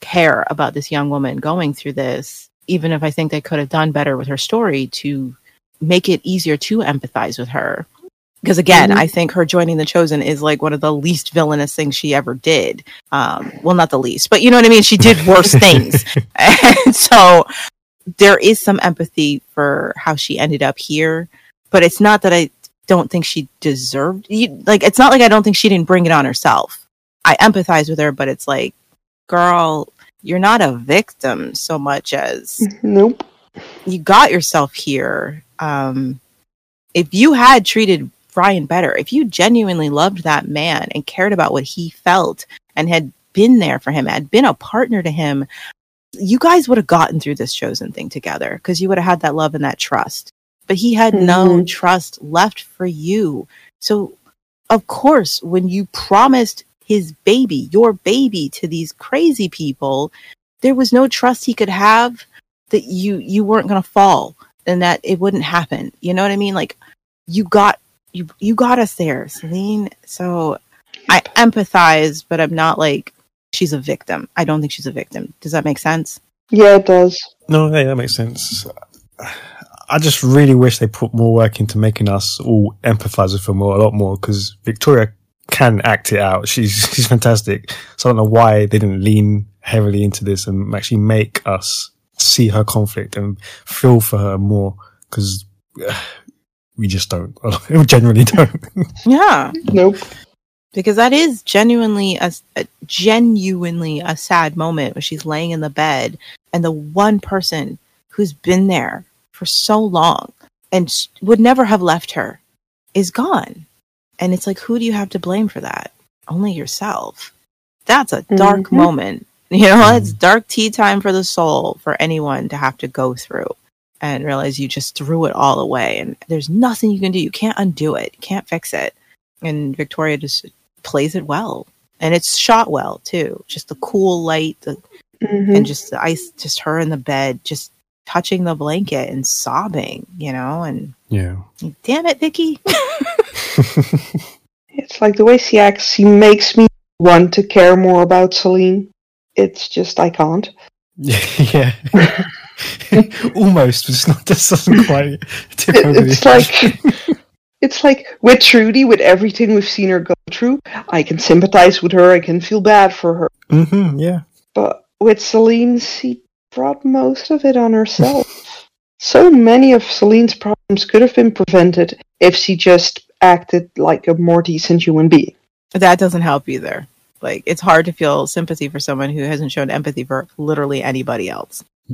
care about this young woman going through this, even if I think they could have done better with her story to make it easier to empathize with her. Because again, Mhm. I think her joining the Chosen is like one of the least villainous things she ever did. Um, well, not the least, but you know what I mean. She did <laughs> worse things, and so there is some empathy for how she ended up here. But it's not that I don't think she deserved. You, like, it's not like I don't think she didn't bring it on herself. I empathize with her, but it's like, girl, you're not a victim so much as Nope. you got yourself here. Um, if you had treated Ryan better, if you genuinely loved that man and cared about what he felt and had been there for him, had been a partner to him, you guys would have gotten through this chosen thing together because you would have had that love and that trust. But he had no Mhm. trust left for you. So, of course, when you promised his baby, your baby, to these crazy people, there was no trust he could have that you you weren't going to fall and that it wouldn't happen. You know what I mean? Like you got you you got us there, Salene. So I empathize, but I'm not like she's a victim. I don't think she's a victim. Does that make sense? Yeah, it does. No, hey, that makes sense. I just really wish they put more work into making us all empathize with her more, a lot more, because Victoria can act it out. She's <laughs> she's fantastic. So I don't know why they didn't lean heavily into this and actually make us see her conflict and feel for her more, because <sighs> we just don't. <laughs> we genuinely don't. <laughs> Yeah. Nope. Because that is genuinely a, a genuinely a sad moment where she's laying in the bed and the one person who's been there for so long and would never have left her is gone. And it's like, who do you have to blame for that? Only yourself. That's a dark Mhm. moment. <laughs> You know, it's dark tea time for the soul for anyone to have to go through and realize you just threw it all away and there's nothing you can do. You can't undo it. You can't fix it. And Victoria just plays it well. And it's shot well too. Just the cool light, the, Mhm. and just the ice, just her in the bed, just touching the blanket and sobbing, you know, and yeah. damn it, Vicky. <laughs> <laughs> It's like the way she acts, she makes me want to care more about Salene. It's just I can't. <laughs> yeah. <laughs> Almost, but it's not, this doesn't quite tip It- over it's like it's like with Trudy, with everything we've seen her go through, I can sympathize with her. I can feel bad for her. hmm yeah. But with Salene, she brought most of it on herself. so many of Salene's problems could have been prevented if she just acted like a more decent human being. that doesn't help either. Like, it's hard to feel sympathy for someone who hasn't shown empathy for literally anybody else. <laughs>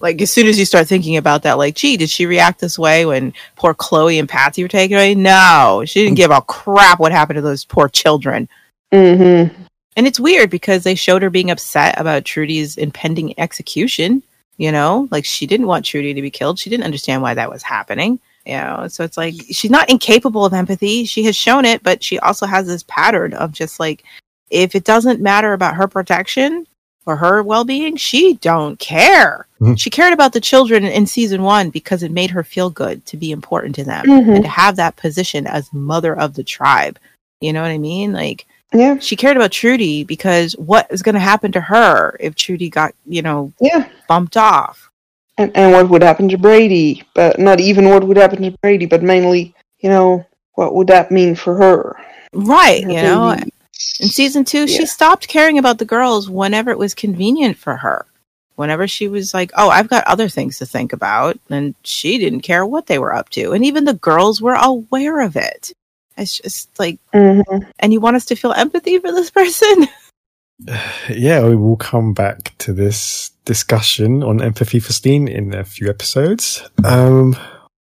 like as soon as you start thinking about that, like, gee, did she react this way when poor Chloe and Patsy were taken away? No, she didn't give a crap what happened to those poor children. Mm-hmm. And it's weird because they showed her being upset about Trudy's impending execution. You know, like she didn't want Trudy to be killed. She didn't understand why that was happening. You know, so it's like she's not incapable of empathy. She has shown it, but she also has this pattern of just like, if it doesn't matter about her protection or her well-being, she don't care. Mhm. She cared about the children in season one because it made her feel good to be important to them Mhm. and to have that position as mother of the tribe. You know what I mean? Like, Yeah. she cared about Trudy because what is going to happen to her if Trudy got, you know, Yeah. bumped off? And and what would happen to Brady? But not even what would happen to Brady, but mainly, you know, what would that mean for her? Right. Her You know, in season two, she stopped caring about the girls whenever it was convenient for her. Whenever she was like, oh, I've got other things to think about. And she didn't care what they were up to. And even the girls were aware of it. It's just like, Mhm. and you want us to feel empathy for this person? <laughs> <sighs> yeah, we will come back to this discussion on empathy for Steen in a few episodes. Um,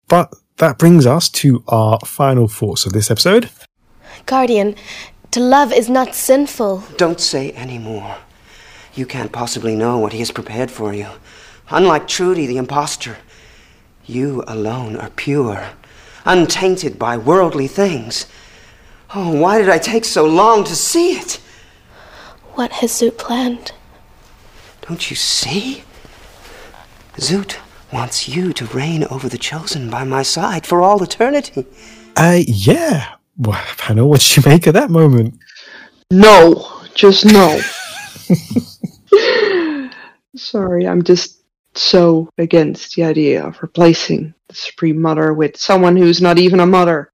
but that brings us to our final thoughts of this episode. Guardian, to love is not sinful. Don't say any more. You can't possibly know what he has prepared for you. Unlike Trudy, the impostor, you alone are pure, untainted by worldly things. Oh, why did I take so long to see it? What has Zoot planned? Don't you see? Zoot wants you to reign over the chosen by my side for all eternity. Uh, yeah. Well, <laughs> Hannah, what did you make of that moment? No, just no. <laughs> Sorry, I'm just so against the idea of replacing the Supreme Mother with someone who's not even a mother.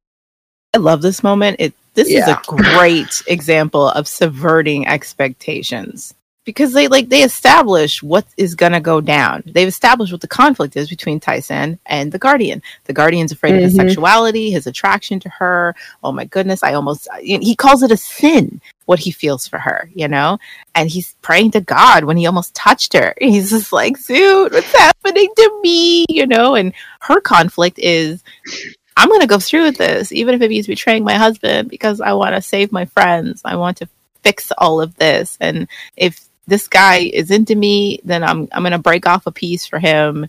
I love this moment. It this is a great <laughs> example of subverting expectations because they like they establish what is gonna go down. They've established what the conflict is between Tai-San and the Guardian. The Guardian's afraid of his Mhm. sexuality, his attraction to her. Oh my goodness, I almost he calls it a sin what he feels for her, you know? And he's praying to God when he almost touched her. <laughs> He's just like, dude, what's happening to me? You know, and her conflict is I'm going to go through with this, even if it means betraying my husband, because I want to save my friends. I want to fix all of this. And if this guy is into me, then I'm I'm going to break off a piece for him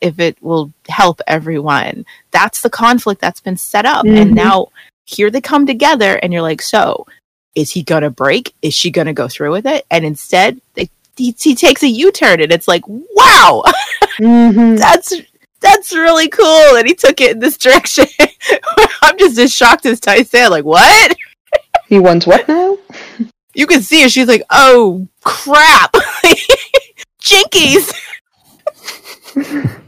if it will help everyone. That's the conflict that's been set up. And Mhm. now here they come together and you're like, so is he going to break? Is she going to go through with it? And instead, they he, he takes a U-turn and it's like, wow, <laughs> Mhm. that's that's really cool. And he took it in this <laughs> direction. I'm just as shocked as Tai-San. Like, what? He wants what now? You can see it. She's like, oh crap, <laughs> jinkies. <laughs>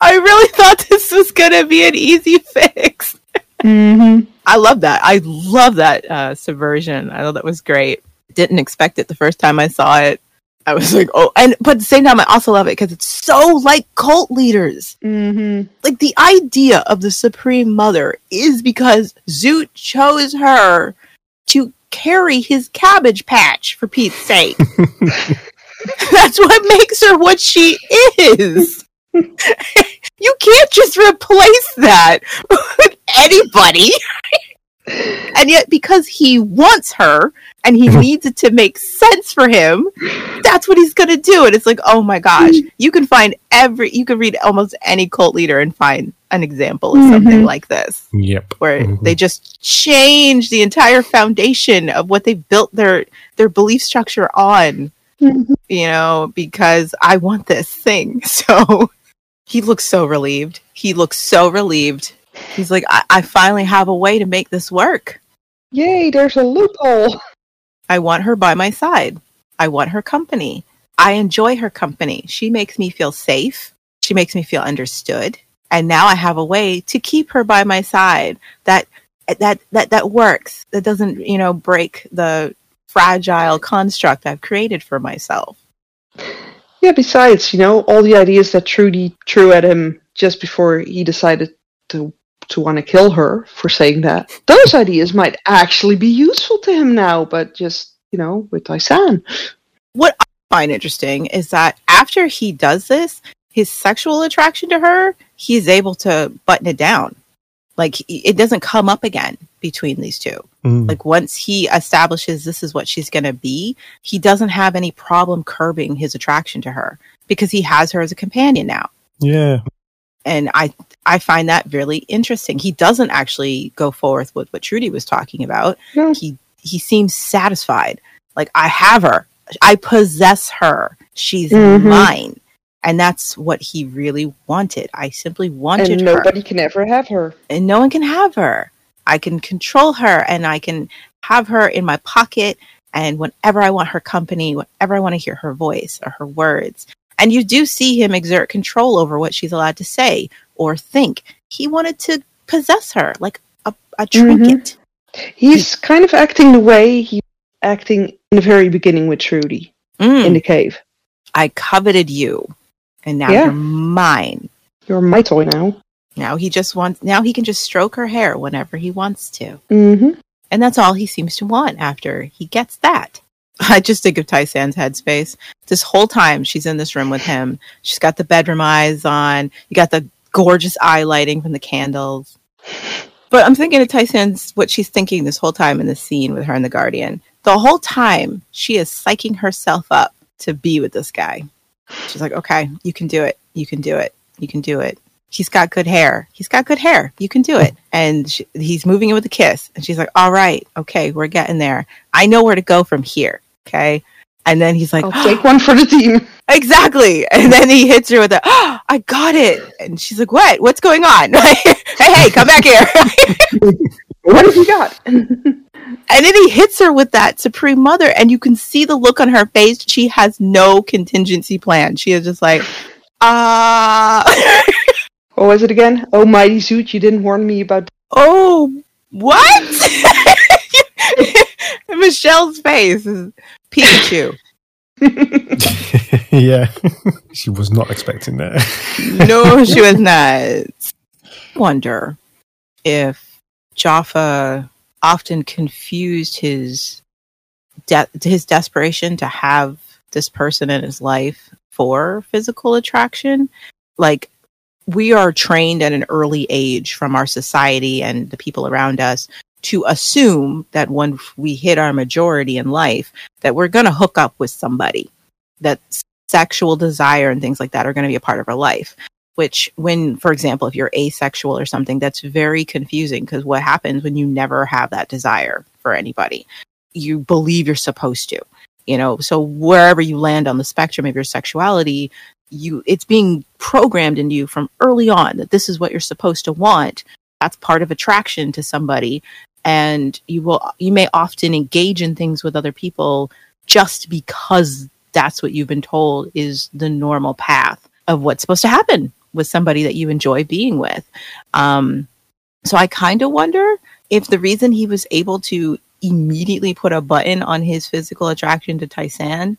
I really thought this was gonna be an easy fix. Mm-hmm. I love that. I love that uh, subversion. I thought that was great. Didn't expect it the first time I saw it. I was like, oh, and but at the same time, I also love it because it's so like cult leaders. Mm-hmm. Like the idea of the Supreme Mother is because Zoot chose her to carry his cabbage patch for Pete's sake. <laughs> That's what makes her what she is. <laughs> you can't just replace that <laughs> with anybody. and yet, because he wants her and he <laughs> needs it to make sense for him, that's what he's going to do. And it's like, oh my gosh, you can find every, you can read almost any cult leader and find an example of something Mhm. like this Yep. where Mhm. they just change the entire foundation of what they built their their belief structure on Mhm. you know because i want this thing <laughs> so he looks so relieved he looks so relieved he's like I, I finally have a way to make this work Yay, there's a loophole. <laughs> i want her by my side. I want her company. I enjoy her company. She makes me feel safe. She makes me feel understood. And now i have a way to keep her by my side. That that that that works. That doesn't you know break the fragile construct i've created for myself. Yeah, besides, you know, all the ideas that Trudy threw at him just before he decided to to want to kill her for saying that, those ideas might actually be useful to him now, but just, you know, with Tai-San. what i find interesting is that after he does this his sexual attraction to her he's able to button it down like it doesn't come up again between these two Mm. like once he establishes this is what she's going to be he doesn't have any problem curbing his attraction to her because he has her as a companion now yeah. And i i find that really interesting he doesn't actually go forth with what trudy was talking about No. he he seems satisfied like i have her i possess her she's Mhm. mine and that's what he really wanted i simply wanted And her nobody can ever have her. and no one can have her. I can control her and I can have her in my pocket and whenever I want her company, whenever I want to hear her voice or her words. And you do see him exert control over what she's allowed to say or think. He wanted to possess her like a, a trinket. He's kind of acting the way he acting in the very beginning with Trudy Mm, in the cave. I coveted you and now Yeah. you're mine. You're my toy now. Now he just wants now he can just stroke her hair whenever he wants to. Mm-hmm. And that's all he seems to want after he gets that. <laughs> I just think of Tai-San's headspace. This whole time she's in this room with him, she's got the bedroom eyes on. You got the gorgeous eye lighting from the candles. But I'm thinking of Tai-San's what she's thinking this whole time in the scene with her and the Guardian. The whole time she is psyching herself up to be with this guy. She's like, okay, you can do it. You can do it. You can do it. He's got good hair. He's got good hair. You can do it. And she, he's moving in with a kiss. And she's like, all right, okay, we're getting there. I know where to go from here. Okay. And then he's like, I'll <gasps> take one for the team. Exactly. And then he hits her with a, oh, <gasps> I got it. And she's like, what? What's going on? <laughs> hey, hey, come back here. <laughs> What have you got? <laughs> And then he hits her with that Supreme Mother, and you can see the look on her face. She has no contingency plan. She is just like, ah, what was it again? Oh, mighty Zoot, you didn't warn me about. oh, what? Michelle's face is Pikachu. <laughs> <laughs> yeah, <laughs> she was not expecting that. no, she was not. Wonder if Jaffa often confused his de- his desperation to have this person in his life for physical attraction. Like we are trained at an early age from our society and the people around us to assume that when we hit our majority in life that we're going to hook up with somebody that sexual desire and things like that are going to be a part of our life. Which when for example if you're asexual or something that's very confusing because what happens when you never have that desire for anybody? You believe you're supposed to you know? So wherever you land on the spectrum of your sexuality you it's being programmed into you from early on that this is what you're supposed to want. That's part of attraction to somebody and you will you may often engage in things with other people just because that's what you've been told is the normal path of what's supposed to happen with somebody that you enjoy being with. Um, so i kind of wonder if the reason he was able to immediately put a button on his physical attraction to Tai-San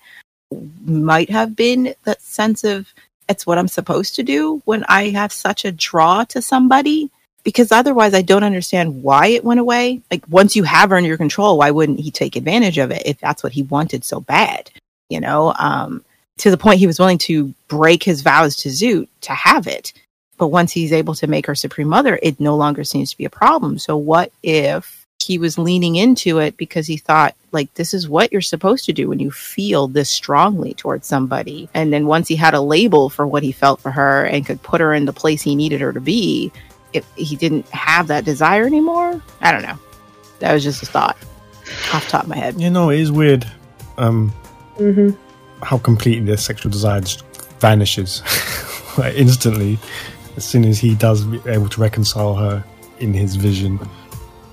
might have been that sense of it's what I'm supposed to do when I have such a draw to somebody because otherwise I don't understand why it went away. Like once you have her under your control, why wouldn't he take advantage of it if that's what he wanted so bad? You know, um, to the point he was willing to break his vows to Zoot to have it. But once he's able to make her supreme mother, it no longer seems to be a problem. So what if he was leaning into it because he thought like this is what you're supposed to do when you feel this strongly towards somebody and then once he had a label for what he felt for her and could put her in the place he needed her to be if he didn't have that desire anymore i don't know that was just a thought off top of my head you know it is weird um mm-hmm. how completely their sexual desire just vanishes <laughs> like instantly as soon as he does be able to reconcile her in his vision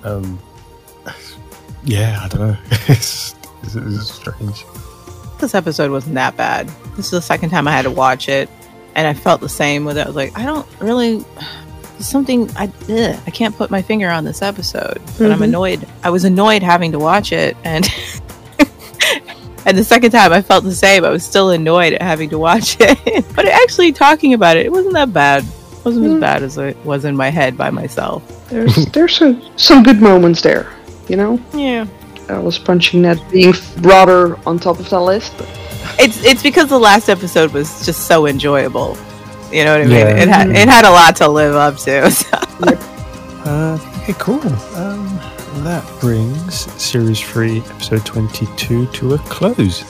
um yeah, I don't know. <laughs> it's, it's, it's, strange. This episode wasn't that bad. This is the second time I had to watch it, and I felt the same with it. I was like, I don't really. Something I ugh, I can't put my finger on this episode, but mm-hmm. I'm annoyed. I was annoyed having to watch it, and <laughs> and the second time I felt the same. I was still annoyed at having to watch <laughs> it, but actually talking about it, it wasn't that bad. It wasn't mm-hmm. as bad as it was in my head by myself. There's there's some some good moments there you know? Yeah. I was punching that being rather on top of the list. But... It's it's because the last episode was just so enjoyable. You know what I mean? Yeah. It had it had a lot to live up to. <laughs> So. Yep. Uh, okay, cool. Um, that brings series three, episode twenty-two, to a close.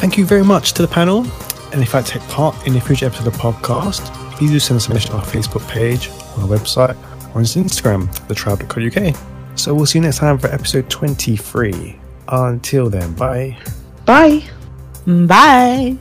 Thank you very much to the panel, and if I take part in a future episode of the podcast, please do send us a message on our Facebook page, on our website, or on Instagram, thetribe.co.uk. So we'll see you next time for episode 23. Until then, bye. Bye. Bye.